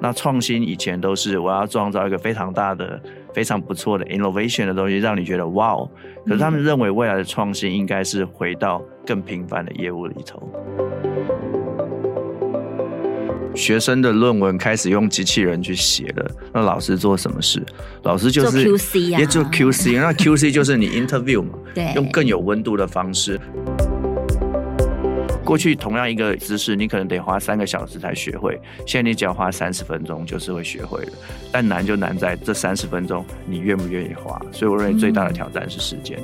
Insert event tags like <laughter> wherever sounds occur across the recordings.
那创新以前都是我要创造一个非常大的、非常不错的 innovation 的东西，让你觉得哇哦。可是他们认为未来的创新应该是回到更平凡的业务里头。学生的论文开始用机器人去写了，那老师做什么事？老师就是做 QC 啊，也做 QC。那 QC 就是你 interview 嘛，<laughs> 对，用更有温度的方式。过去同样一个姿势，你可能得花三个小时才学会，现在你只要花三十分钟就是会学会了。但难就难在这三十分钟，你愿不愿意花？所以我认为最大的挑战是时间。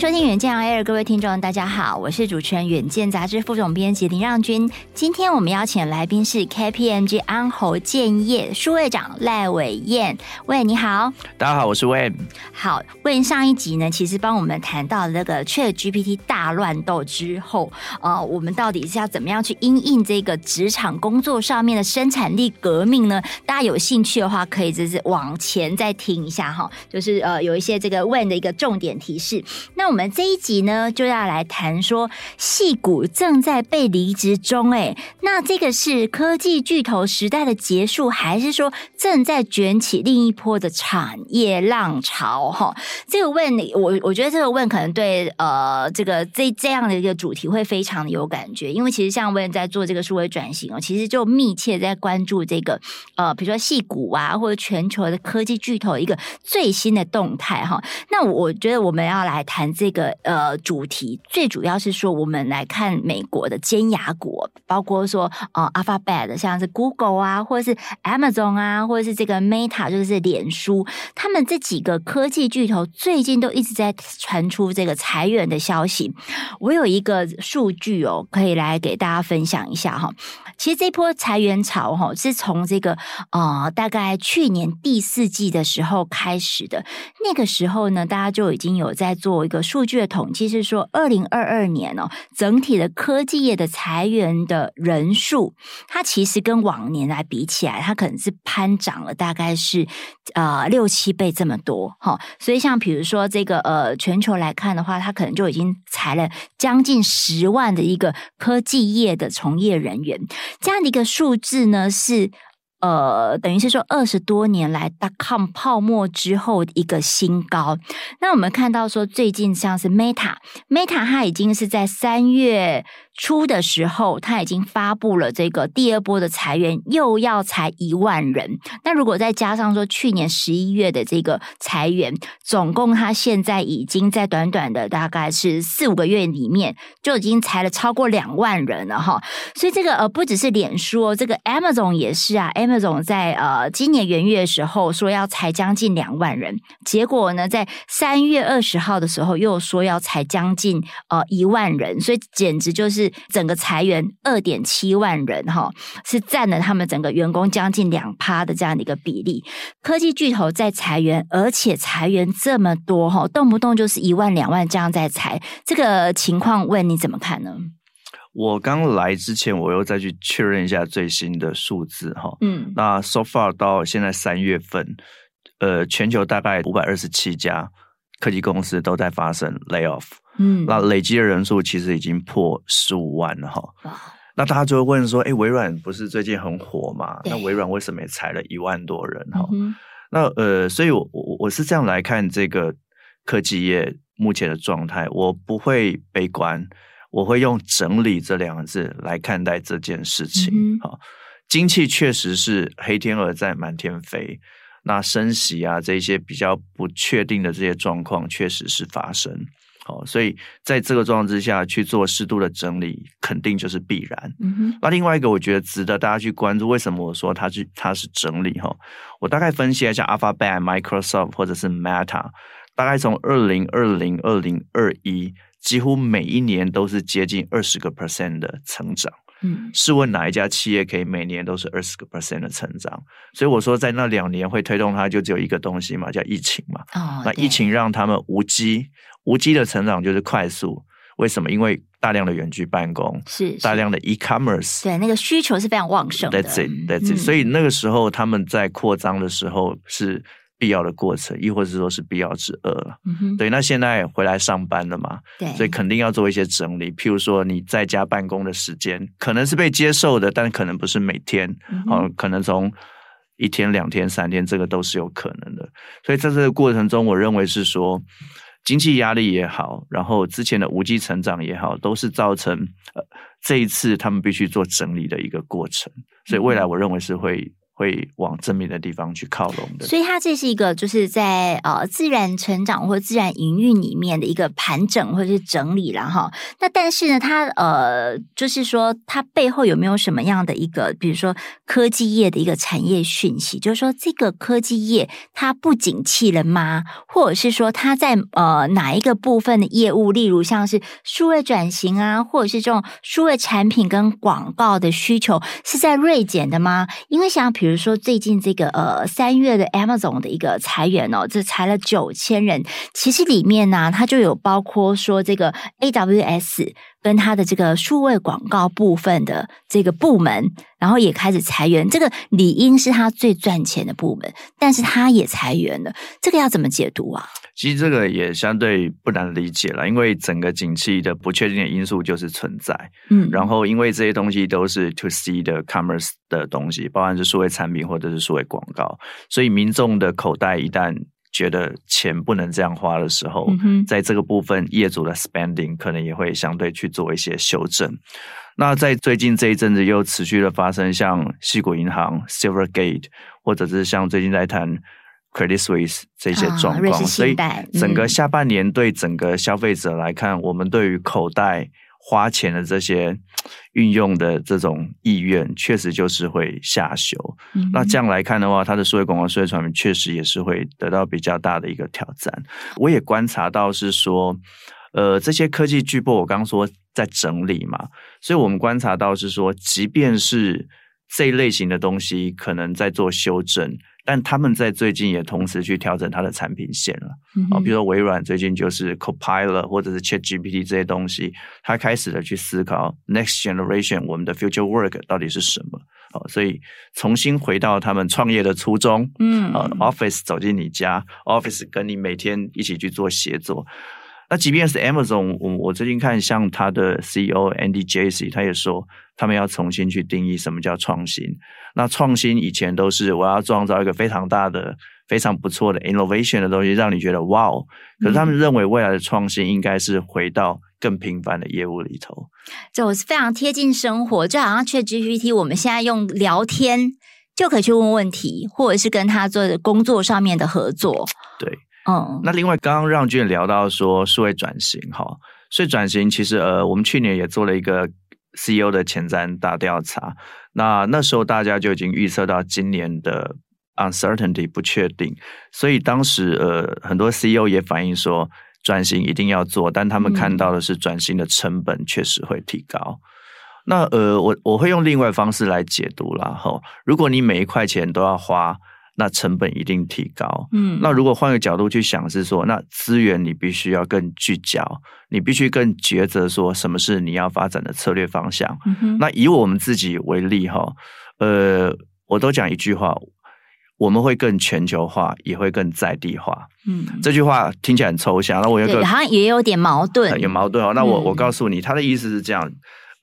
迎收听《远见 Air》，各位听众，大家好，我是主持人《远见》杂志副总编辑林让君。今天我们邀请的来宾是 KPMG 安侯建业数位长赖伟燕，喂，你好，大家好，我是 Wayne。好，Wayne 上一集呢，其实帮我们谈到那个 ChatGPT 大乱斗之后，呃，我们到底是要怎么样去因应这个职场工作上面的生产力革命呢？大家有兴趣的话，可以就是往前再听一下哈，就是呃，有一些这个 Wayne 的一个重点提示。那我们这一集呢，就要来谈说，戏骨正在被离职中。哎，那这个是科技巨头时代的结束，还是说正在卷起另一波的产业浪潮？哈，这个问你我，我觉得这个问可能对呃，这个这这样的一个主题会非常的有感觉，因为其实像问在做这个数位转型哦，其实就密切在关注这个呃，比如说戏骨啊，或者全球的科技巨头一个最新的动态哈。那我觉得我们要来谈。这个呃主题最主要是说，我们来看美国的尖牙股，包括说呃 Alphabet，像是 Google 啊，或者是 Amazon 啊，或者是这个 Meta，就是脸书，他们这几个科技巨头最近都一直在传出这个裁员的消息。我有一个数据哦，可以来给大家分享一下哈。其实这波裁员潮哈，是从这个呃大概去年第四季的时候开始的。那个时候呢，大家就已经有在做一个。数据的统计是说，二零二二年哦，整体的科技业的裁员的人数，它其实跟往年来比起来，它可能是攀涨了，大概是呃六七倍这么多哈。所以像比如说这个呃全球来看的话，它可能就已经裁了将近十万的一个科技业的从业人员，这样的一个数字呢是。呃，等于是说二十多年来 dot-com 泡沫之后一个新高。那我们看到说，最近像是 Meta，Meta 它已经是在三月。初的时候，他已经发布了这个第二波的裁员，又要裁一万人。那如果再加上说去年十一月的这个裁员，总共他现在已经在短短的大概是四五个月里面，就已经裁了超过两万人了哈。所以这个呃不只是脸书，这个 Amazon 也是啊。Amazon 在呃今年元月的时候说要裁将近两万人，结果呢在三月二十号的时候又说要裁将近呃一万人，所以简直就是。整个裁员二点七万人哈，是占了他们整个员工将近两趴的这样的一个比例。科技巨头在裁员，而且裁员这么多哈，动不动就是一万两万这样在裁，这个情况问你怎么看呢？我刚来之前，我又再去确认一下最新的数字哈。嗯，那 so far 到现在三月份，呃，全球大概五百二十七家科技公司都在发生 layoff。嗯，那累积的人数其实已经破十五万了哈。那大家就会问说，哎，微软不是最近很火吗？那微软为什么也裁了一万多人哈？嗯、那呃，所以我我我是这样来看这个科技业目前的状态，我不会悲观，我会用整理这两个字来看待这件事情。好、嗯，景气确实是黑天鹅在满天飞，那升息啊这些比较不确定的这些状况确实是发生。好，所以在这个状况之下去做适度的整理，肯定就是必然。嗯。那另外一个，我觉得值得大家去关注，为什么我说它是它是整理？哈，我大概分析一下，Alphabet、Microsoft 或者是 Meta，大概从二零二零、二零二一，几乎每一年都是接近二十个 percent 的成长。嗯，试问哪一家企业可以每年都是二十个 percent 的成长？所以我说，在那两年会推动它，就只有一个东西嘛，叫疫情嘛。哦，那疫情让他们无机无机的成长就是快速。为什么？因为大量的远距办公，是，是大量的 e-commerce，对，那个需求是非常旺盛的。That's it, that's it、嗯。所以那个时候他们在扩张的时候是必要的过程，亦或是说是必要之恶了。嗯哼，对。那现在回来上班了嘛？对，所以肯定要做一些整理。譬如说你在家办公的时间，可能是被接受的，但可能不是每天。嗯、呃，可能从一天、两天、三天，这个都是有可能的。所以在这个过程中，我认为是说，经济压力也好，然后之前的无机成长也好，都是造成呃这一次他们必须做整理的一个过程。所以未来我认为是会。会往正面的地方去靠拢的，所以它这是一个就是在呃自然成长或自然营运里面的一个盘整或者是整理了哈。那但是呢，它呃就是说它背后有没有什么样的一个，比如说科技业的一个产业讯息，就是说这个科技业它不景气了吗？或者是说它在呃哪一个部分的业务，例如像是数位转型啊，或者是这种数位产品跟广告的需求是在锐减的吗？因为像比如。比如说，最近这个呃三月的 Amazon 的一个裁员哦，这裁了九千人。其实里面呢、它就有包括说这个 AWS 跟它的这个数位广告部分的这个部门，然后也开始裁员。这个理应是它最赚钱的部门，但是它也裁员了。这个要怎么解读啊？其实这个也相对不难理解了，因为整个景气的不确定的因素就是存在，嗯，然后因为这些东西都是 to C 的 commerce 的东西，包含是数位产品或者是数位广告，所以民众的口袋一旦觉得钱不能这样花的时候，嗯，在这个部分业主的 spending 可能也会相对去做一些修正。那在最近这一阵子又持续的发生，像西谷银行 Silvergate，或者是像最近在谈。Credit Suisse 这些状况，所以整个下半年对整个消费者来看，我们对于口袋花钱的这些运用的这种意愿，确实就是会下修。那这样来看的话，它的数位广告、数位传媒确实也是会得到比较大的一个挑战。我也观察到是说，呃，这些科技巨擘，我刚刚说在整理嘛，所以我们观察到是说，即便是这一类型的东西，可能在做修正。但他们在最近也同时去调整它的产品线了，啊、嗯，比如说微软最近就是 Copilot 或者是 ChatGPT 这些东西，它开始的去思考 Next Generation 我们的 Future Work 到底是什么，啊，所以重新回到他们创业的初衷，嗯，啊，Office 走进你家，Office 跟你每天一起去做协作。那即便是 Amazon，我我最近看像他的 CEO Andy Jassy，他也说他们要重新去定义什么叫创新。那创新以前都是我要创造一个非常大的、非常不错的 innovation 的东西，让你觉得哇哦。可是他们认为未来的创新应该是回到更平凡的业务里头，就是非常贴近生活，就好像 ChatGPT，我们现在用聊天就可以去问问题，或者是跟他做工作上面的合作，对。嗯，那另外刚刚让俊聊到说数位转型哈，数位转型其实呃，我们去年也做了一个 CEO 的前瞻大调查，那那时候大家就已经预测到今年的 uncertainty 不确定，所以当时呃很多 CEO 也反映说转型一定要做，但他们看到的是转型的成本确实会提高。那呃我我会用另外方式来解读啦哈，如果你每一块钱都要花。那成本一定提高。嗯，那如果换个角度去想，是说，那资源你必须要更聚焦，你必须更抉择，说什么是你要发展的策略方向。嗯哼，那以我们自己为例哈，呃，我都讲一句话，我们会更全球化，也会更在地化。嗯，这句话听起来很抽象，那我有个好像也有点矛盾，有矛盾哦。那我我告诉你，他的意思是这样，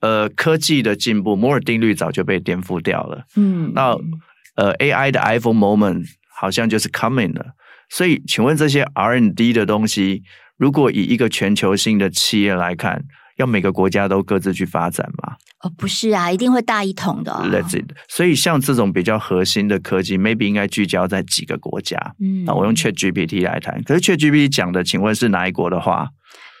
呃，科技的进步，摩尔定律早就被颠覆掉了。嗯，那。呃，AI 的 iPhone moment 好像就是 coming 了，所以请问这些 R&D 的东西，如果以一个全球性的企业来看，要每个国家都各自去发展吗？哦，不是啊，一定会大一统的，哦。Let's it。所以像这种比较核心的科技，maybe 应该聚焦在几个国家。嗯，那我用 ChatGPT 来谈，可是 ChatGPT 讲的，请问是哪一国的话？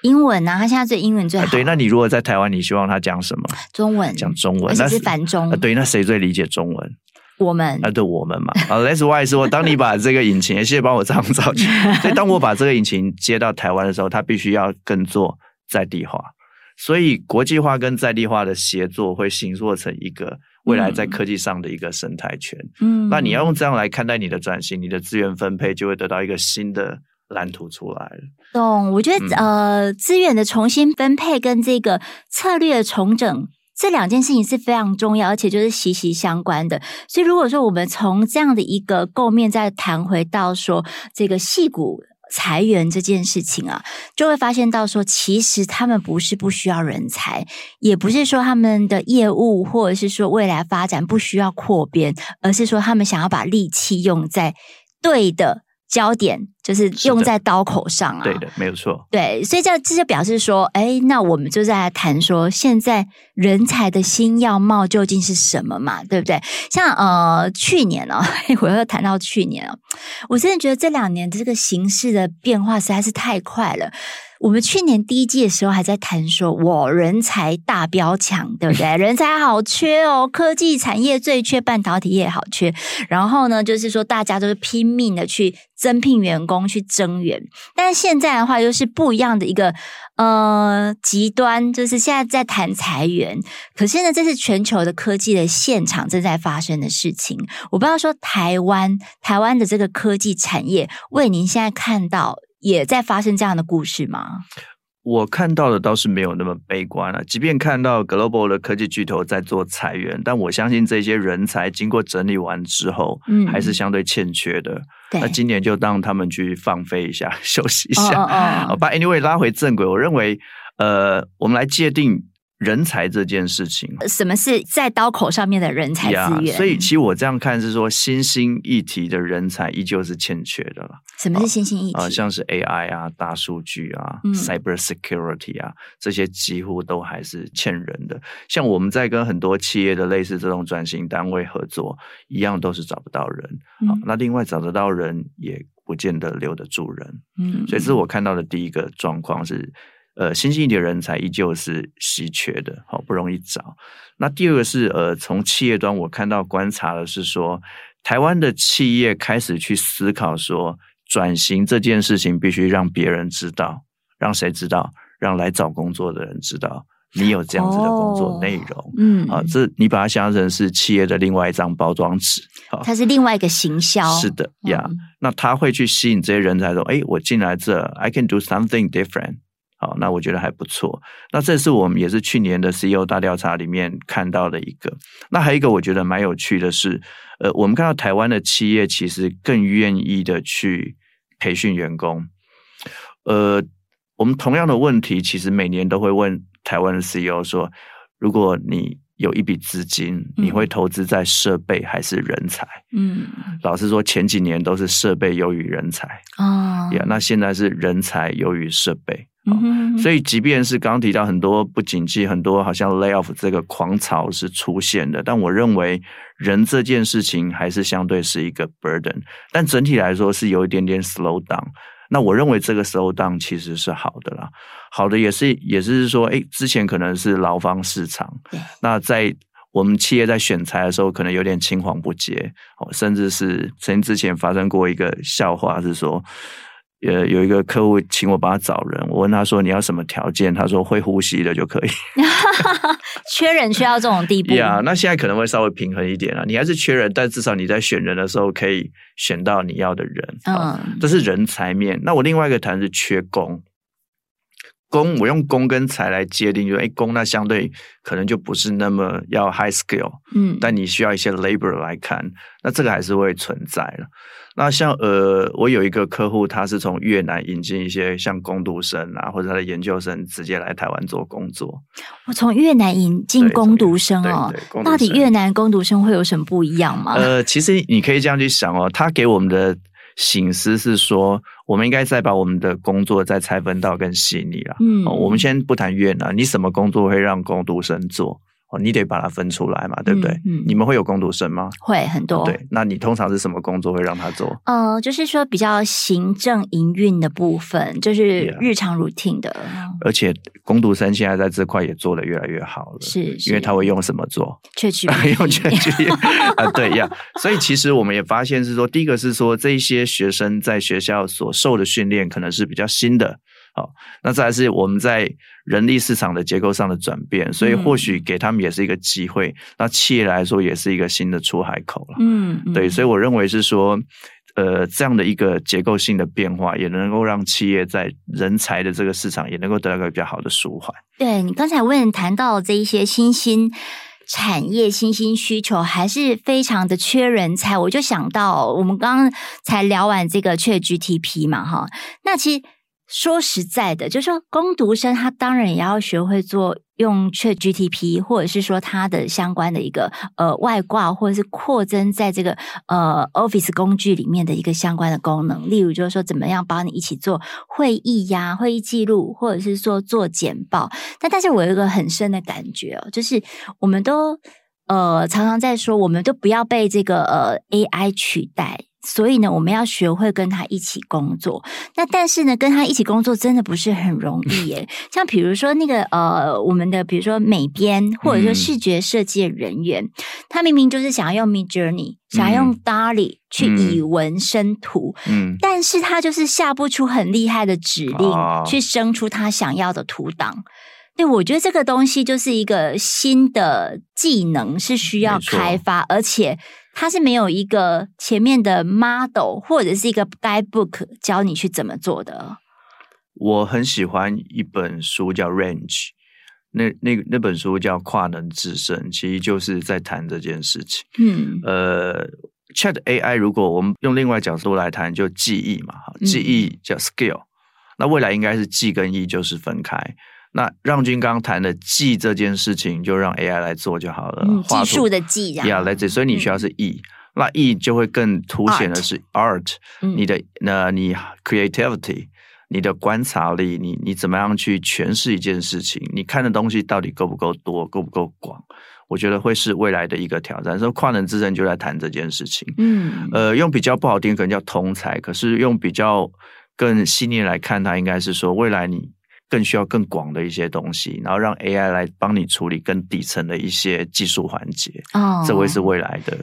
英文啊，他现在最英文最好，啊。对，那你如果在台湾，你希望他讲什么？中文，讲中文，那是繁中。对，那谁最理解中文？我们啊，对，我们嘛，啊，That's why 说，当你把这个引擎，也谢谢帮我这样造句。<laughs> 所以，当我把这个引擎接到台湾的时候，它必须要更做在地化。所以，国际化跟在地化的协作会形塑成一个未来在科技上的一个生态圈。嗯，那你要用这样来看待你的转型，你的资源分配就会得到一个新的蓝图出来了。懂？我觉得、嗯、呃，资源的重新分配跟这个策略重整。这两件事情是非常重要，而且就是息息相关的。所以如果说我们从这样的一个构面再谈回到说这个矽谷裁员这件事情啊，就会发现到说，其实他们不是不需要人才，也不是说他们的业务或者是说未来发展不需要扩编，而是说他们想要把力气用在对的。焦点就是用在刀口上啊，对的，没有错。对，所以这这就表示说，哎，那我们就在来谈说，现在人才的新样貌究竟是什么嘛？对不对？像呃，去年哦，<laughs> 我又谈到去年哦，我真的觉得这两年的这个形势的变化实在是太快了。我们去年第一季的时候还在谈说，我人才大飙抢，对不对？<laughs> 人才好缺哦，科技产业最缺，半导体业好缺。然后呢，就是说大家都是拼命的去增聘员工，去增援。但是现在的话，又是不一样的一个呃极端，就是现在在谈裁员。可是呢，这是全球的科技的现场正在发生的事情。我不知道说台湾，台湾的这个科技产业，为您现在看到。也在发生这样的故事吗？我看到的倒是没有那么悲观了。即便看到 global 的科技巨头在做裁员，但我相信这些人才经过整理完之后，嗯，还是相对欠缺的。那今年就让他们去放飞一下，<laughs> 休息一下。好把，anyway，拉回正轨，我认为，呃，我们来界定。人才这件事情，什么是在刀口上面的人才资源？所以，其实我这样看是说，新兴议题的人才依旧是欠缺的了。什么是新兴议题？啊，像是 AI 啊、大数据啊、嗯、Cyber Security 啊，这些几乎都还是欠人的。像我们在跟很多企业的类似这种转型单位合作，一样都是找不到人。嗯、那另外找得到人，也不见得留得住人。嗯，所以这是我看到的第一个状况是。呃，新兴一点人才依旧是稀缺的，好不容易找。那第二个是，呃，从企业端我看到观察的是说，台湾的企业开始去思考说，转型这件事情必须让别人知道，让谁知道？让来找工作的人知道你有这样子的工作内容。哦、嗯，啊，这你把它想象成是企业的另外一张包装纸，它是另外一个行销。是的呀，嗯、那他会去吸引这些人才说，哎，我进来这，I can do something different。好，那我觉得还不错。那这是我们也是去年的 CEO 大调查里面看到的一个。那还有一个我觉得蛮有趣的是，呃，我们看到台湾的企业其实更愿意的去培训员工。呃，我们同样的问题，其实每年都会问台湾的 CEO 说：如果你有一笔资金，你会投资在设备还是人才？嗯，老实说，前几年都是设备优于人才。哦，呀，那现在是人才优于设备。嗯、所以，即便是刚刚提到很多不景气，很多好像 layoff 这个狂潮是出现的，但我认为人这件事情还是相对是一个 burden，但整体来说是有一点点 slow down。那我认为这个 slow down 其实是好的啦，好的也是也是说，哎，之前可能是劳方市场，那在我们企业在选材的时候，可能有点青黄不接，哦，甚至是曾经之前发生过一个笑话，是说。呃，有一个客户请我帮他找人，我问他说，你要什么条件？他说会呼吸的就可以。<laughs> 缺人缺到这种地步呀？yeah, 那现在可能会稍微平衡一点了。你还是缺人，但至少你在选人的时候可以选到你要的人。嗯，这是人才面。那我另外一个谈是缺工。工，我用工跟才来界定，就哎，工那相对可能就不是那么要 high skill，嗯，但你需要一些 labor 来看，那这个还是会存在了。那像呃，我有一个客户，他是从越南引进一些像工读生啊，或者他的研究生，直接来台湾做工作。我从越南引进工读生哦，对对对，到底越南工读生会有什么不一样吗？呃，其实你可以这样去想哦，他给我们的醒思是说，我们应该再把我们的工作再拆分到更细腻了。嗯，我们先不谈越南，你什么工作会让工读生做？哦，你得把它分出来嘛，对不对？嗯，嗯，你们会有工读生吗？会很多。对，那你通常是什么工作会让他做？呃，就是说比较行政营运的部分，就是日常 routine 的。而且工读生现在在这块也做得越来越好了，是，是因为他会用什么做？<laughs> 确实 <laughs> 用确实 <laughs> 啊，对呀。所以其实我们也发现是说，第一个是说这一些学生在学校所受的训练可能是比较新的。好，那再来是我们在人力市场的结构上的转变，所以或许给他们也是一个机会。嗯、那企业来说也是一个新的出海口了。嗯，对，所以我认为是说，呃这样的一个结构性的变化，也能够让企业在人才的这个市场也能够得到一个比较好的舒缓。对，你刚才问谈到这一些新兴产业、新兴需求，还是非常的缺人才，我就想到我们刚刚才聊完这个 ChatGPT 嘛，哈，那其实。说实在的，就是说，工读生他当然也要学会做用 ChatGPT，或者是说他的相关的一个呃外挂，或者是扩增在这个呃 Office 工具里面的一个相关的功能。例如，就是说怎么样帮你一起做会议呀、会议记录，或者是说做简报。但但是我有一个很深的感觉哦，就是我们都呃常常在说，我们都不要被这个呃 AI 取代。所以呢，我们要学会跟他一起工作。那但是呢，跟他一起工作真的不是很容易耶。<laughs> 像比如说那个呃，我们的比如说美编或者说视觉设计的人员，嗯、他明明就是想要用 Midjourney，想要用 DALL-E 去以文生图，嗯，但是他就是下不出很厉害的指令，哦、去生出他想要的图档。对，我觉得这个东西就是一个新的技能，是需要开发，而且。它是没有一个前面的 model 或者是一个 guidebook 教你去怎么做的。我很喜欢一本书叫 Range，那那那本书叫跨能制胜，其实就是在谈这件事情。嗯，呃，Chat AI 如果我们用另外角度来谈，就记忆嘛，哈，记忆叫 skill，嗯，那未来应该是记跟忆就是分开。那让军刚刚谈的记这件事情，就让 AI 来做就好了。嗯、技术的技，呀来这所以你需要是 E，、嗯，那 E 就会更凸显的是 art，, art、嗯、你的那你 creativity，你的观察力，你你怎么样去诠释一件事情？你看的东西到底够不够多，够不够广？我觉得会是未来的一个挑战。所以跨能之人就在谈这件事情。嗯，呃，用比较不好听，可能叫通才，可是用比较更细腻来看，它应该是说未来你。更需要更广的一些东西，然后让 AI 来帮你处理更底层的一些技术环节。哦，这会是未来的。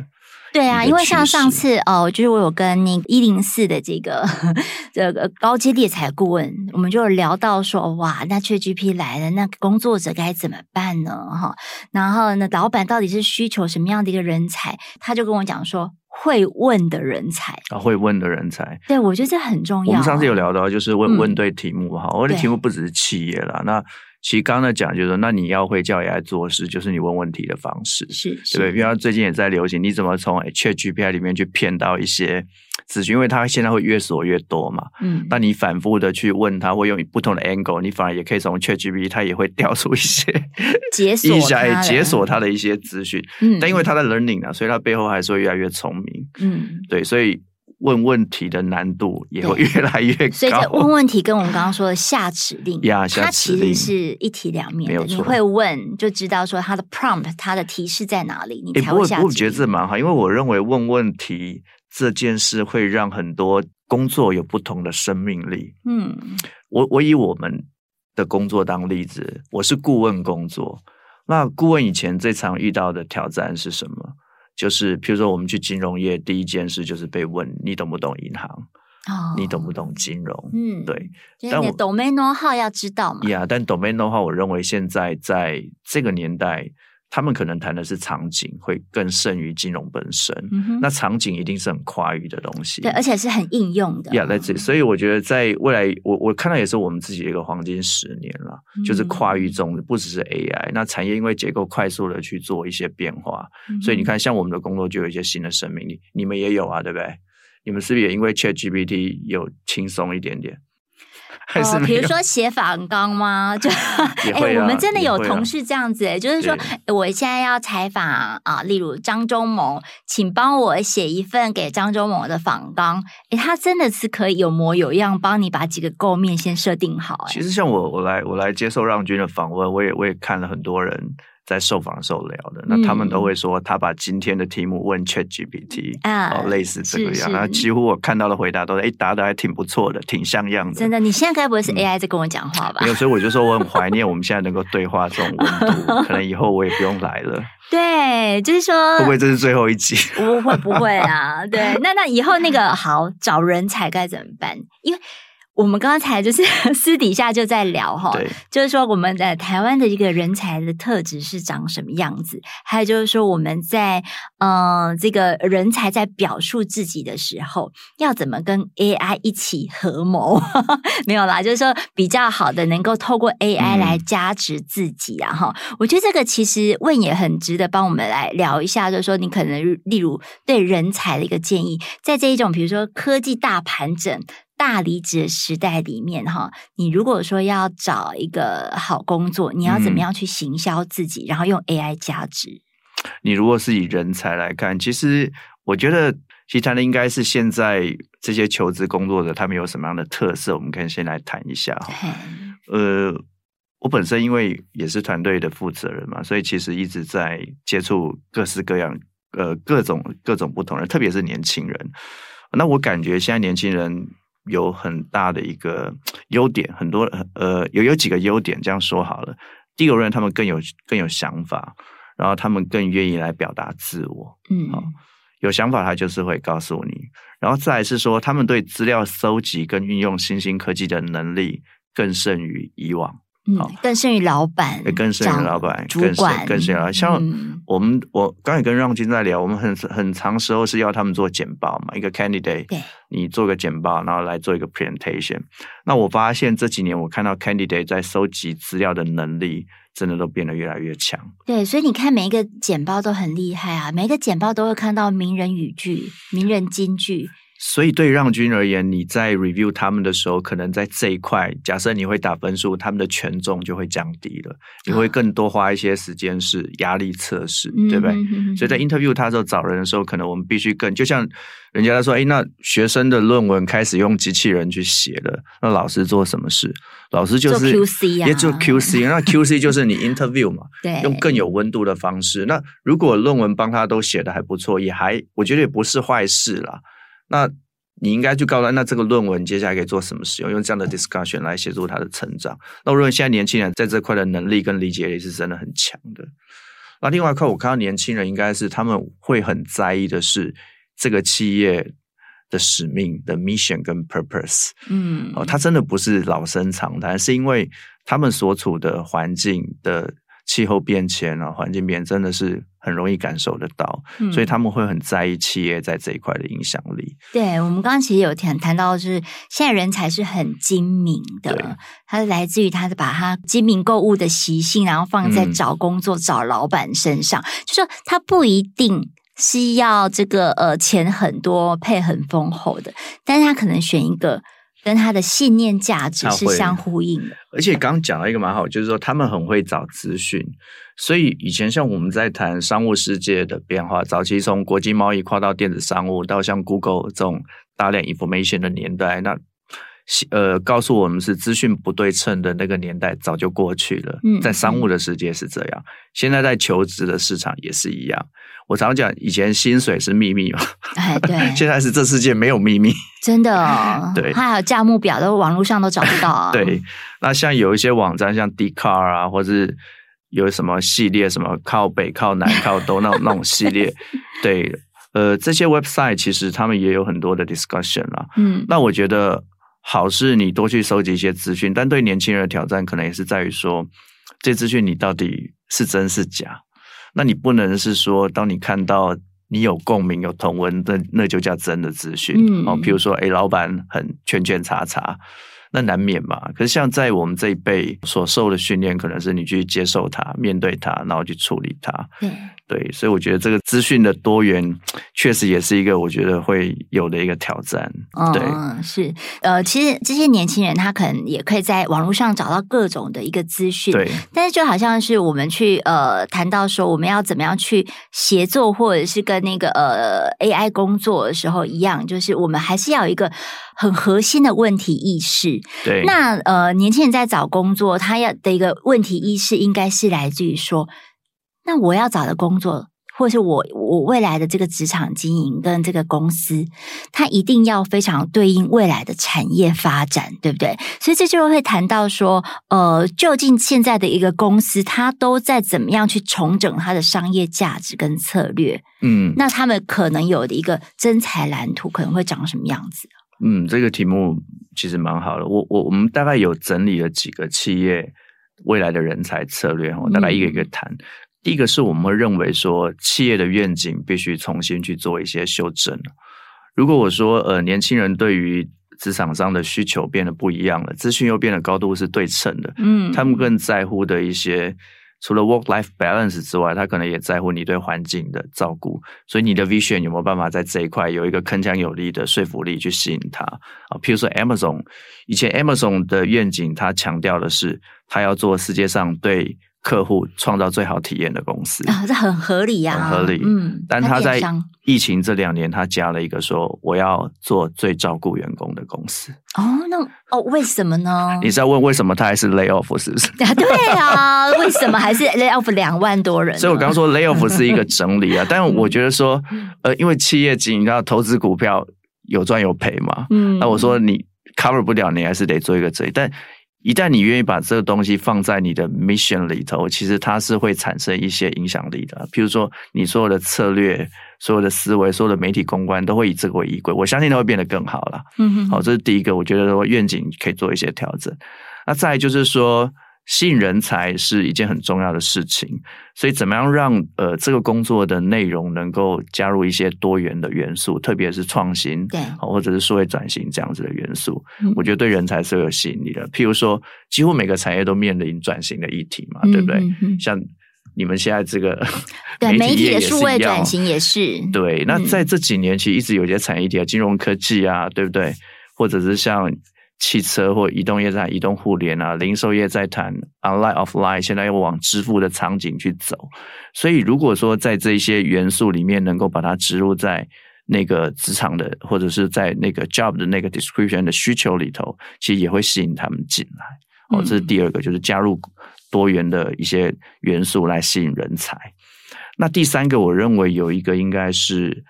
对啊，因为像上次哦，就是我有跟那个一零四的这个 <laughs> 这个高阶猎才顾问，我们就聊到说，哇，那 ChatGPT 来了，那工作者该怎么办呢？哈，然后呢，老板到底是需求什么样的一个人才？他就跟我讲说。会问的人才啊，会问的人才，对，我觉得这很重要。我们上次有聊到，就是问、嗯、问对题目哈，问的题目不只是企业啦。那其实刚才讲就是说，那你要会叫 AI 做事，就是你问问题的方式，是，是对，比方最近也在流行，你怎么从 ChatGPT 里面去骗到一些。咨询，因为他现在会越锁越多嘛，嗯，那你反复的去问他，会用不同的 angle，你反而也可以从 ChatGPT，他也会调出一些解锁他解锁他的一些资讯，嗯，但因为他在 learning 啊，所以他背后还是会越来越聪明，嗯，对，所以问问题的难度也会越来越高。所以这问问题跟我们刚刚说的下指令，<laughs> 呀，下指令它其实是一体两面的，你会问就知道说它的 prompt，它的提示在哪里，你才会下指令。欸、不过我觉得这蛮好，因为我认为问问题。这件事会让很多工作有不同的生命力。嗯，我我以我们的工作当例子，我是顾问工作。那顾问以前最常遇到的挑战是什么？就是譬如说，我们去金融业，第一件事就是被问你懂不懂银行？哦，你懂不懂金融？嗯，对。但你的 domain know-how 要知道嘛？呀，但 domain know-how 我认为现在在这个年代。他们可能谈的是场景，会更胜于金融本身。嗯、那场景一定是很跨域的东西，对，而且是很应用的。Yeah, that's it. 所以我觉得在未来，我我看到也是我们自己的一个黄金十年了，嗯、就是跨域中不只是 AI，那产业因为结构快速的去做一些变化，嗯、所以你看，像我们的工作就有一些新的生命力。你们也有啊，对不对？你们是不是也因为 ChatGPT 有轻松一点点？<laughs> 哦，比如说写访纲吗？<laughs> 就 <laughs> 哎、啊欸，我们真的有同事这样子、欸，就是说，我现在要采访啊，例如张忠谋，请帮我写一份给张忠谋的访纲。哎、欸，他真的是可以有模有样，帮你把几个构面先设定好、欸。其实像我，我来我来接受让军的访问，我也我也看了很多人。在受访的时候聊的，那他们都会说他把今天的题目问 ChatGPT 啊、嗯，类似这个样，那几乎我看到的回答都是，哎，答的还挺不错的，挺像样的。真的，你现在该不会是 AI 在跟我讲话吧？没、嗯、有，所以我就说我很怀念我们现在能够对话这种温度，可能以后我也不用来了。<laughs> 对，就是说会不会这是最后一集？不会，不会啊。<laughs> 对，那那以后那个好找人才该怎么办？因为。我们刚才就是 <laughs> 私底下就在聊哈，就是说我们的台湾的一个人才的特质是长什么样子，还有就是说我们在呃这个人才在表述自己的时候，要怎么跟 AI 一起合谋？<laughs> 没有啦，就是说比较好的能够透过 AI 来加持自己啊哈。嗯、我觉得这个其实问也很值得帮我们来聊一下，就是说你可能例如对人才的一个建议，在这一种比如说科技大盘整。大离职的时代里面，哈，你如果说要找一个好工作，你要怎么样去行销自己，嗯、然后用 AI 加值？你如果是以人才来看，其实我觉得，其实谈的应该是现在这些求职工作者他们有什么样的特色，我们可以先来谈一下。呃，我本身因为也是团队的负责人嘛，所以其实一直在接触各式各样、呃，各种各种不同人，特别是年轻人。那我感觉现在年轻人。有很大的一个优点，很多呃有有几个优点，这样说好了。第一个，人他们更有更有想法，然后他们更愿意来表达自我。嗯，好，有想法他就是会告诉你。然后再来是说，他们对资料搜集跟运用新兴科技的能力更胜于以往。嗯，更胜于老板，更胜于老板，主管，更胜于像我们，我刚才跟让均在聊，我们很很长时候是要他们做简报嘛，一个 candidate，对，你做个简报，然后来做一个 presentation。那我发现这几年我看到 candidate 在收集资料的能力，真的都变得越来越强。对，所以你看每一个简报都很厉害啊，每一个简报都会看到名人语句、名人金句。所以对让军而言，你在 review 他们的时候，可能在这一块，假设你会打分数，他们的权重就会降低了。你会更多花一些时间是压力测试，嗯、对不对？嗯、哼哼，所以在 interview 他时候找人的时候，可能我们必须更，就像人家在说，哎，那学生的论文开始用机器人去写了，那老师做什么事？老师就是做 QC 啊，也做 QC，那 QC 就是你 interview 嘛，<laughs> 对，用更有温度的方式。那如果论文帮他都写得还不错，也还我觉得也不是坏事啦。那你应该去告诉他，那这个论文接下来可以做什么使用？用这样的 discussion 来协助他的成长。那我认为现在年轻人在这块的能力跟理解力是真的很强的。那另外一块，我看到年轻人应该是他们会很在意的是这个企业的使命的 mission 跟 purpose。嗯，哦，他真的不是老生常谈，是因为他们所处的环境的。气候变迁啊，环境变真的是很容易感受得到，嗯、所以他们会很在意企业在这一块的影响力。对，我们刚刚其实有谈谈到，就是现在人才是很精明的，对它是来自于他是把他精明购物的习性，然后放在找工作、嗯、找老板身上，就说他不一定是要这个呃钱很多、配很丰厚的，但是他可能选一个。跟他的信念价值是相呼应的，而且刚刚讲了一个蛮好，就是说他们很会找资讯，所以以前像我们在谈商务世界的变化，早期从国际贸易跨到电子商务，到像 Google 这种大量 information 的年代，那呃告诉我们是资讯不对称的那个年代早就过去了。嗯，在商务的世界是这样，现在在求职的市场也是一样。我常讲，以前薪水是秘密嘛，哎，对，<laughs> 现在是这世界没有秘密，真的哦。<laughs> 对，它还有价目表，都网络上都找不到啊。<laughs> 对，那像有一些网站，像 Dcard 啊，或是有什么系列，什么靠北、靠南、靠东那种那种系列，对，呃，这些 website 其实他们也有很多的 discussion 啦。嗯，那我觉得好是你多去收集一些资讯，但对年轻人的挑战，可能也是在于说，这资讯你到底是真是假。那你不能是说，当你看到你有共鸣、有同文，那那就叫真的资讯。嗯，哦，比如说，哎，老板很圈圈叉叉。那难免嘛，可是像在我们这一辈所受的训练，可能是你去接受它、面对它，然后去处理它。对，对，所以我觉得这个资讯的多元，确实也是一个我觉得会有的一个挑战。对，嗯，是，呃，其实这些年轻人他可能也可以在网络上找到各种的一个资讯。对，但是就好像是我们去呃谈到说我们要怎么样去协作，或者是跟那个呃 AI 工作的时候一样，就是我们还是要有一个。很核心的问题意识。对，那呃，年轻人在找工作，他要的一个问题意识，应该是来自于说，那我要找的工作，或者是我我未来的这个职场经营跟这个公司，它一定要非常对应未来的产业发展，对不对？所以这就会谈到说，呃，究竟现在的一个公司，它都在怎么样去重整它的商业价值跟策略？嗯，那他们可能有的一个真才蓝图，可能会长什么样子？嗯，这个题目其实蛮好的。我我我们大概有整理了几个企业未来的人才策略，我大概一个一个谈。嗯、第一个是我们会认为说，企业的愿景必须重新去做一些修正。如果我说呃，年轻人对于职场上的需求变得不一样了，资讯又变得高度是对称的，嗯，他们更在乎的一些。除了 work-life balance 之外，他可能也在乎你对环境的照顾，所以你的 vision 有没有办法在这一块有一个铿锵有力的说服力去吸引他啊？譬如说 Amazon，以前 Amazon 的愿景，他强调的是他要做世界上对。客户创造最好体验的公司啊，这很合理呀，很合理。嗯，但他在疫情这两年，他加了一个说，我要做最照顾员工的公司。哦，那哦，为什么呢？你是要问为什么他还是 lay off 是不是？<laughs> 啊，对啊，<laughs> 为什么还是 lay off 两万多人？所以我刚刚说 lay off 是一个整理啊，<laughs> 但我觉得说，呃，因为企业经营要投资股票有赚有赔嘛，嗯，那我说你 cover 不了，你还是得做一个整理，但。一旦你愿意把这个东西放在你的 mission 里头，其实它是会产生一些影响力的。譬如说，你所有的策略、所有的思维、所有的媒体公关，都会以这个为依归。我相信它会变得更好了。嗯哼，好，这是第一个，我觉得说愿景可以做一些调整。那再来就是说。吸引人才是一件很重要的事情，所以怎么样让呃这个工作的内容能够加入一些多元的元素，特别是创新，对，或者是数位转型这样子的元素，嗯、我觉得对人才是有吸引力的。譬如说，几乎每个产业都面临转型的议题嘛，嗯、对不对？像你们现在这个 <laughs> 对媒体的数位转型也是对。那在这几年，其实一直有些产业议题啊，金融科技啊，对不对？或者是像。汽车或移动业在移动互联啊，零售业在谈 online offline，现在又往支付的场景去走。所以，如果说在这些元素里面能够把它植入在那个职场的，或者是在那个 job 的那个 description 的需求里头，其实也会吸引他们进来。哦，这是第二个，就是加入多元的一些元素来吸引人才。那第三个，我认为有一个应该是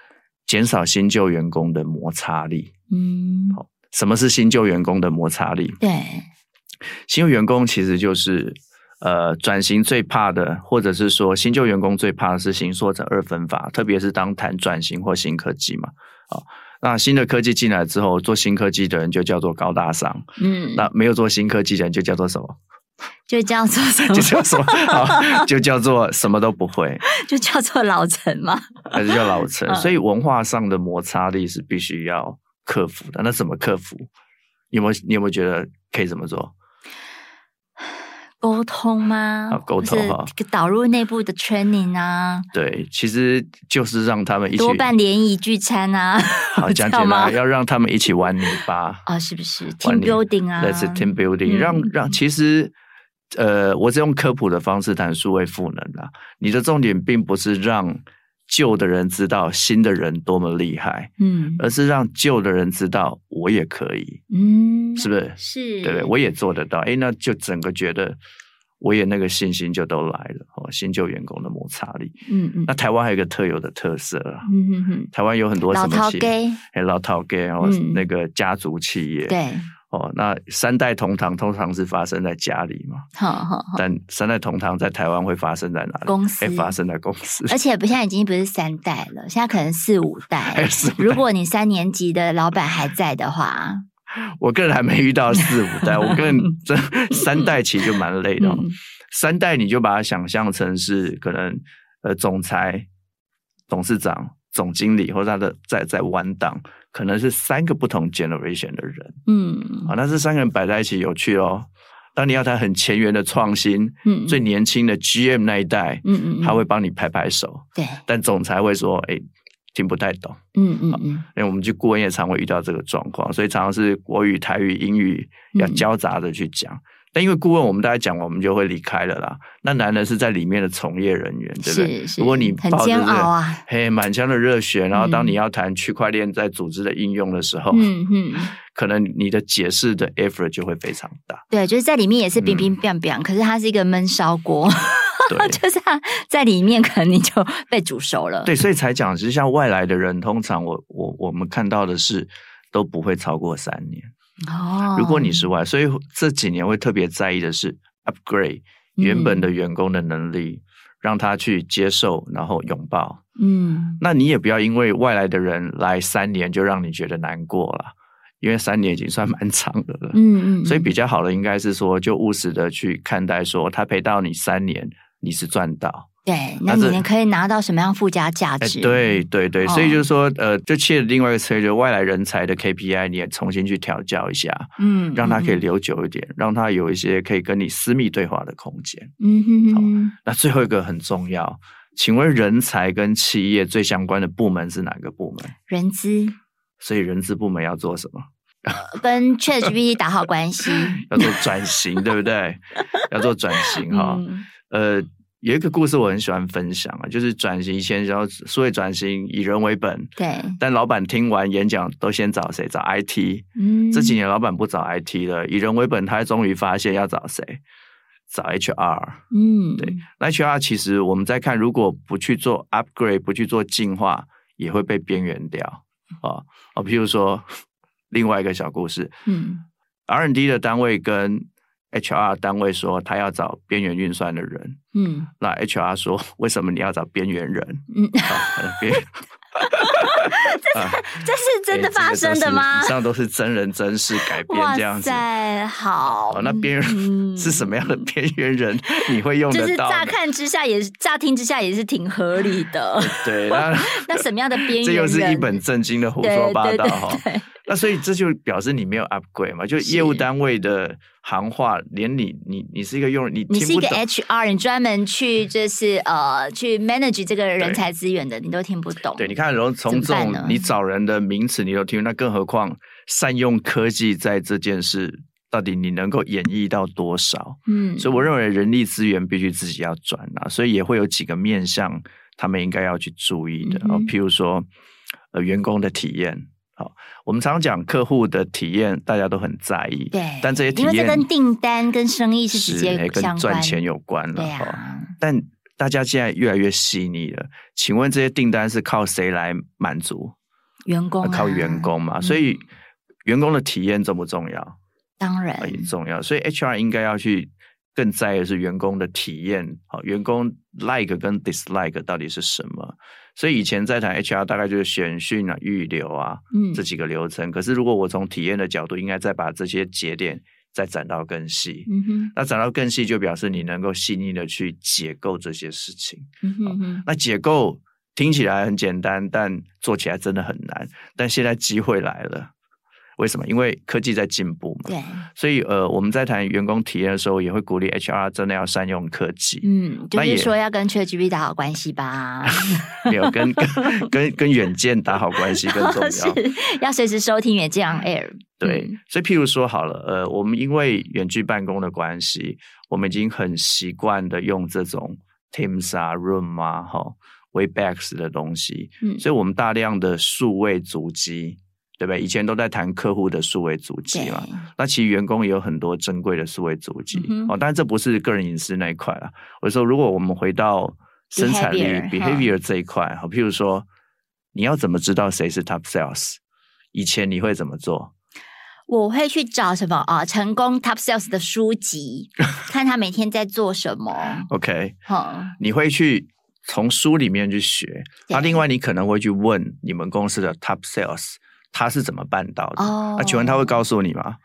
减少新旧员工的摩擦力。嗯，好。什么是新旧员工的摩擦力？对，新旧员工其实就是呃转型最怕的，或者是说新旧员工最怕的是形塑成二分法，特别是当谈转型或新科技嘛。啊，那新的科技进来之后，做新科技的人就叫做高大上，嗯，那没有做新科技的人就叫做什么？就叫做什么？就叫做啊，<laughs> 就叫做什么都不会，就叫做老陈嘛，还是叫老陈？嗯、所以文化上的摩擦力是必须要。克服的，那怎么克服？有没有你有没有觉得可以怎么做？沟通吗？啊，沟通哈，导入内部的 training 啊。对，其实就是让他们一起多办联谊聚餐啊。好，<laughs> 讲起来要让他们一起玩泥巴啊，是不是？team building 啊，那是 team building，让让其实呃，我是用科普的方式谈数位赋能啦。你的重点并不是让。旧的人知道新的人多么厉害，嗯，而是让旧的人知道我也可以，嗯，是不是？是，对不，对，我也做得到。哎，那就整个觉得我也那个信心就都来了哦，新旧员工的摩擦力，嗯嗯。那台湾还有一个特有的特色啊，嗯嗯嗯，台湾有很多什么企业，哎，老头家，然后那个家族企业，对。哦，那三代同堂通常是发生在家里嘛？好好好。但三代同堂在台湾会发生在哪里？公司。会发生在公司。而且不，现在已经不是三代了，现在可能四五代。如果你三年级的老板还在的话，<laughs> 我个人还没遇到四五代，我个人 <laughs> 这三代其实就蛮累的。嗯、三代你就把它想象成是可能呃总裁、董事长、总经理或者他的在在弯档。可能是三个不同 generation 的人，嗯，啊，那这三个人摆在一起有趣哦。当你要他很前沿的创新，嗯，最年轻的 GM 那一代，嗯嗯，他会帮你拍拍手，对。但总裁会说，哎，听不太懂，嗯嗯嗯。因为我们去顾问也常会遇到这个状况，所以常常是国语、台语、英语要交杂的去讲。但因为顾问，我们大家讲，我们就会离开了啦。那男人是在里面的从业人员，对不对？如果你很煎熬啊，嘿，满腔的热血，然后当你要谈区块链在组织的应用的时候，嗯嗯，可能你的解释的 effort 就会非常大。对，就是在里面也是冰冰冰冰，可是它是一个闷烧锅，<laughs> 就是它在里面可能你就被煮熟了。对，所以才讲，其实像外来的人，通常我我我们看到的是都不会超过三年。哦，如果你是外，所以这几年会特别在意的是 upgrade 原本的员工的能力，嗯、让他去接受，然后拥抱。嗯，那你也不要因为外来的人来三年就让你觉得难过了，因为三年已经算蛮长的了。嗯嗯，所以比较好的应该是说，就务实的去看待，说他陪到你三年，你是赚到。对，那你可以拿到什么样附加价值？欸、对对对，所以就是说，呃，就切另外一个策略，就外来人才的 KPI，你也重新去调教一下，嗯，让他可以留久一点，嗯、让他有一些可以跟你私密对话的空间。嗯哼哼。好，那最后一个很重要，请问人才跟企业最相关的部门是哪个部门？人资。所以人资部门要做什么？跟 ChatGPT <laughs> 打好关系，要做转型，对不对？<laughs> 要做转型哈，嗯、呃。有一个故事我很喜欢分享啊，就是转型以前然后所谓转型以人为本，对。但老板听完演讲都先找谁？找 IT。嗯。这几年老板不找 IT 了，以人为本，他终于发现要找谁？找 HR。嗯。对。那 HR 其实我们在看，如果不去做 upgrade，不去做进化，也会被边缘掉啊啊！譬如说另外一个小故事，嗯，R&D 的单位跟 HR 单位说他要找边缘运算的人，嗯，那 HR 说，为什么你要找边缘人？嗯，边缘，<laughs> 这是这是真的发生的吗？以上都是真人真事改编这样子。哇好，好，那边缘是什么样的边缘人？你会用得到？就是乍看之下也是乍听之下也是挺合理的。<laughs> 对，那 <laughs> 那什么样的边缘？这又是一本正经的胡说八道哈。那所以这就表示你没有 upgrade 嘛？就业务单位的行话，连你你你是一个用你你是一个 HR，你专门去 <laughs> 就是呃去 manage 这个人才资源的，你都听不懂。对，你看，然后从这种你找人的名词你都听，那更何况善用科技在这件事，到底你能够演绎到多少？嗯，所以我认为人力资源必须自己要转啊，所以也会有几个面向，他们应该要去注意的啊，嗯、譬如说呃员工的体验。好，我们常常讲客户的体验，大家都很在意。对，但这些体验因为这跟订单跟生意是直接跟赚钱有关了。对啊，但大家现在越来越细腻了。请问这些订单是靠谁来满足？员工、啊、靠员工嘛？所以员工的体验重不重要？当然很重要。所以 HR 应该要去更在意的是员工的体验。好，员工 like 跟 dislike 到底是什么？所以以前在谈 HR，大概就是选训啊、预留啊，嗯，这几个流程。可是如果我从体验的角度，应该再把这些节点再展到更细。嗯哼，那展到更细，就表示你能够细腻的去解构这些事情。嗯哼，那解构听起来很简单，但做起来真的很难。但现在机会来了。为什么？因为科技在进步嘛。对。所以呃，我们在谈员工体验的时候，也会鼓励 HR 真的要善用科技。嗯，就是说要跟 ChatGPT 打好关系吧。<laughs> 没有跟跟跟跟远见打好关系更重要。<laughs> 是要随时收听远见 on air。对，嗯、所以譬如说好了，呃，我们因为远距办公的关系，我们已经很习惯的用这种 Teams 啊、Room 啊、哈 Webex 的东西。嗯。所以我们大量的数位足迹。对不对？以前都在谈客户的数位足迹嘛，那其实员工也有很多珍贵的数位足迹、嗯、哦。但是这不是个人隐私那一块啊。我说，如果我们回到生产力 behavior, behavior 这一块，好，譬如说，你要怎么知道谁是 top sales？以前你会怎么做？我会去找什么啊？成功 top sales 的书籍，看他每天在做什么。<laughs> OK，好、嗯，你会去从书里面去学。那、啊、另外，你可能会去问你们公司的 top sales。他是怎么办到的？哦，那请问他会告诉你吗？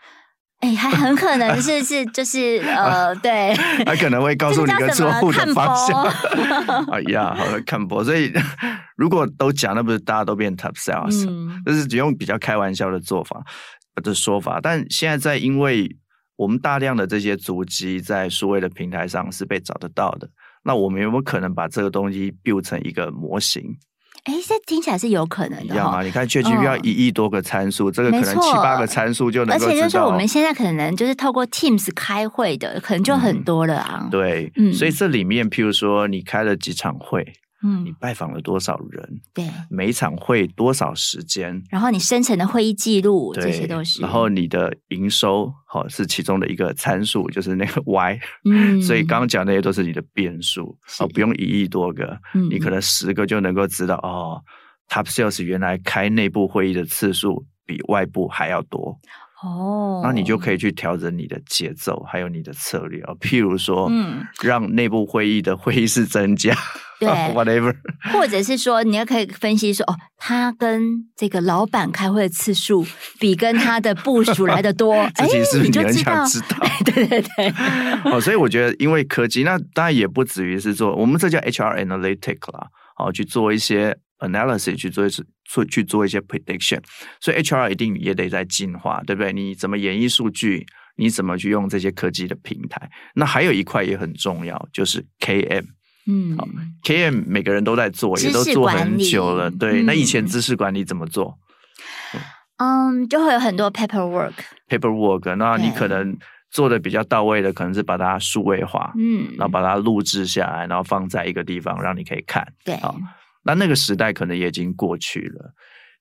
哎，还很可能是 <laughs> 是就是呃，对，<laughs> 他可能会告诉你个错误的方向。<laughs> 哎呀，好的，看播。所以如果都讲，那不是大家都变 top sales？嗯，这是只用比较开玩笑的做法的说法。但现在在，因为我们大量的这些足迹在数位的平台上是被找得到的，那我们有没有可能把这个东西 build 成一个模型？哎，这听起来是有可能的。一样吗？你看，ChatGPT 要一亿多个参数，这个可能七八个参数就能够。而且就是说，我们现在可能就是透过 Teams 开会的，可能就很多了啊。对，嗯，所以这里面，譬如说，你开了几场会。嗯，你拜访了多少人？对，每一场会多少时间？然后你生成的会议记录，这些都是。然后你的营收，好是其中的一个参数，就是那个 <laughs> Y。<laughs> 嗯，所以刚刚讲那些都是你的变数，哦，不用一亿多个，你可能十个就能够知道哦。Top Sales 原来开内部会议的次数比外部还要多。哦，那你就可以去调整你的节奏，还有你的策略啊。<laughs> 譬如说，嗯，让内部会议的会议室增加。对，<laughs> whatever，或者是说，你也可以分析说，哦，他跟这个老板开会的次数比跟他的部署来的多，<laughs> 哎，是不是你很想知道？对对对，哦，所以我觉得，因为科技，那当然也不止于是做，我们这叫 HR analytic 啦，哦，去做一些 analysis，去做一次做去做一些 prediction，所以 HR 一定也得在进化，对不对？你怎么演绎数据？你怎么去用这些科技的平台？那还有一块也很重要，就是 KM。嗯，好，KM 每个人都在做，也都做很久了。对，嗯、那以前知识管理怎么做？嗯，就会有很多 paperwork，paperwork。那你可能做的比较到位的，可能是把它数位化，嗯，然后把它录制下来，然后放在一个地方让你可以看。对，好，那那个时代可能也已经过去了。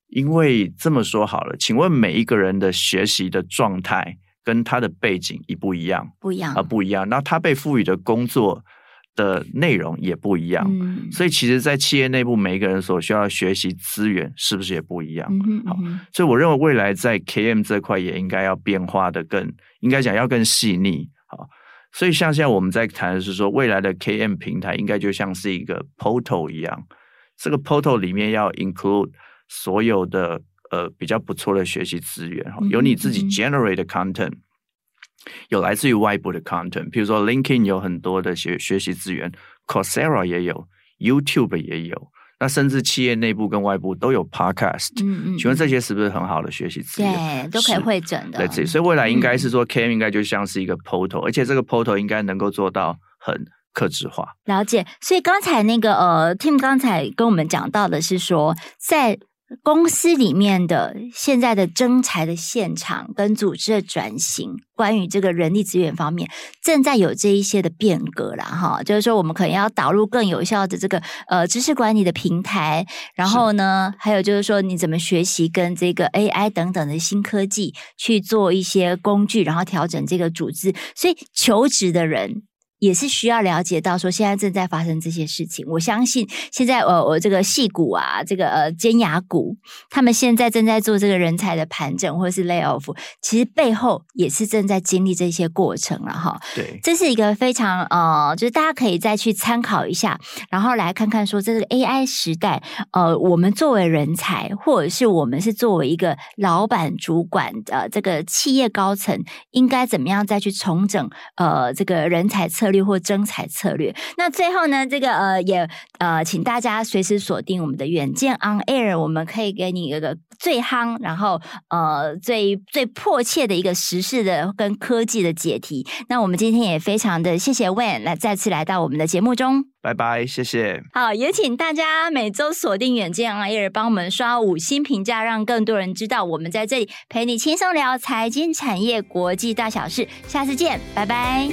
因为这么说好了，请问每一个人的学习的状态？跟他的背景一不一样，不一样啊，不一样。那他被赋予的工作的内容也不一样，嗯、所以其实，在企业内部，每一个人所需要的学习资源是不是也不一样？嗯哼嗯哼，好，所以我认为未来在 KM 这块也应该要变化的更，应该讲要更细腻。好，所以像现在我们在谈的是说，未来的 KM 平台应该就像是一个 portal 一样，这个 portal 里面要 include 所有的。呃，比较不错的学习资源，有你自己 generate 的 content，、嗯、有来自于外部的 content，比如说 LinkedIn 有很多的学学习资源，Coursera 也有，YouTube 也有，那甚至企业内部跟外部都有 podcast。嗯嗯，请问这些是不是很好的学习资源？对，都可以汇整的。对，所以未来应该是说，KM 应该就像是一个 portal，、嗯、而且这个 portal 应该能够做到很客制化。了解。所以刚才那个呃，Tim 刚才跟我们讲到的是说，在公司里面的现在的征才的现场跟组织的转型，关于这个人力资源方面，正在有这一些的变革了哈。就是说，我们可能要导入更有效的这个呃知识管理的平台，然后呢，还有就是说，你怎么学习跟这个 AI 等等的新科技去做一些工具，然后调整这个组织。所以，求职的人。也是需要了解到说，现在正在发生这些事情。我相信现在呃，我这个戏骨啊，这个呃尖牙骨，他们现在正在做这个人才的盘整或者是 lay off，其实背后也是正在经历这些过程了哈。对，这是一个非常呃，就是大家可以再去参考一下，然后来看看说，这个 AI 时代，呃，我们作为人才，或者是我们是作为一个老板、主管的、呃、这个企业高层，应该怎么样再去重整呃这个人才策。策略或征才策略。那最后呢，这个呃也呃，请大家随时锁定我们的远见 On Air，我们可以给你一个最夯，然后呃最最迫切的一个时事的跟科技的解题。那我们今天也非常的谢谢 Wen 来再次来到我们的节目中。拜拜，谢谢。好，也请大家每周锁定远见 On Air，帮我们刷五星评价，让更多人知道我们在这里陪你轻松聊财经产业国际大小事。下次见，拜拜。